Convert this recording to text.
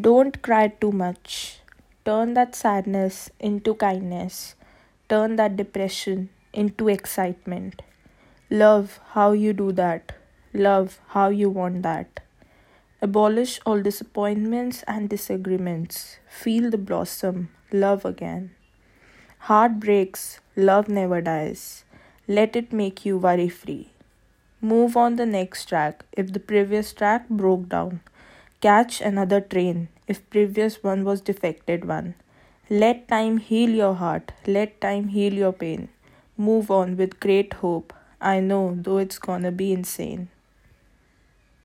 Don't cry too much. Turn that sadness into kindness. Turn that depression into excitement. Love how you do that. Love how you want that. Abolish all disappointments and disagreements. Feel the blossom. Love again. Heart breaks. Love never dies. Let it make you worry free. Move on the next track if the previous track broke down. Catch another train if previous one was defected one. Let time heal your heart. Let time heal your pain. Move on with great hope. I know, though it's gonna be insane.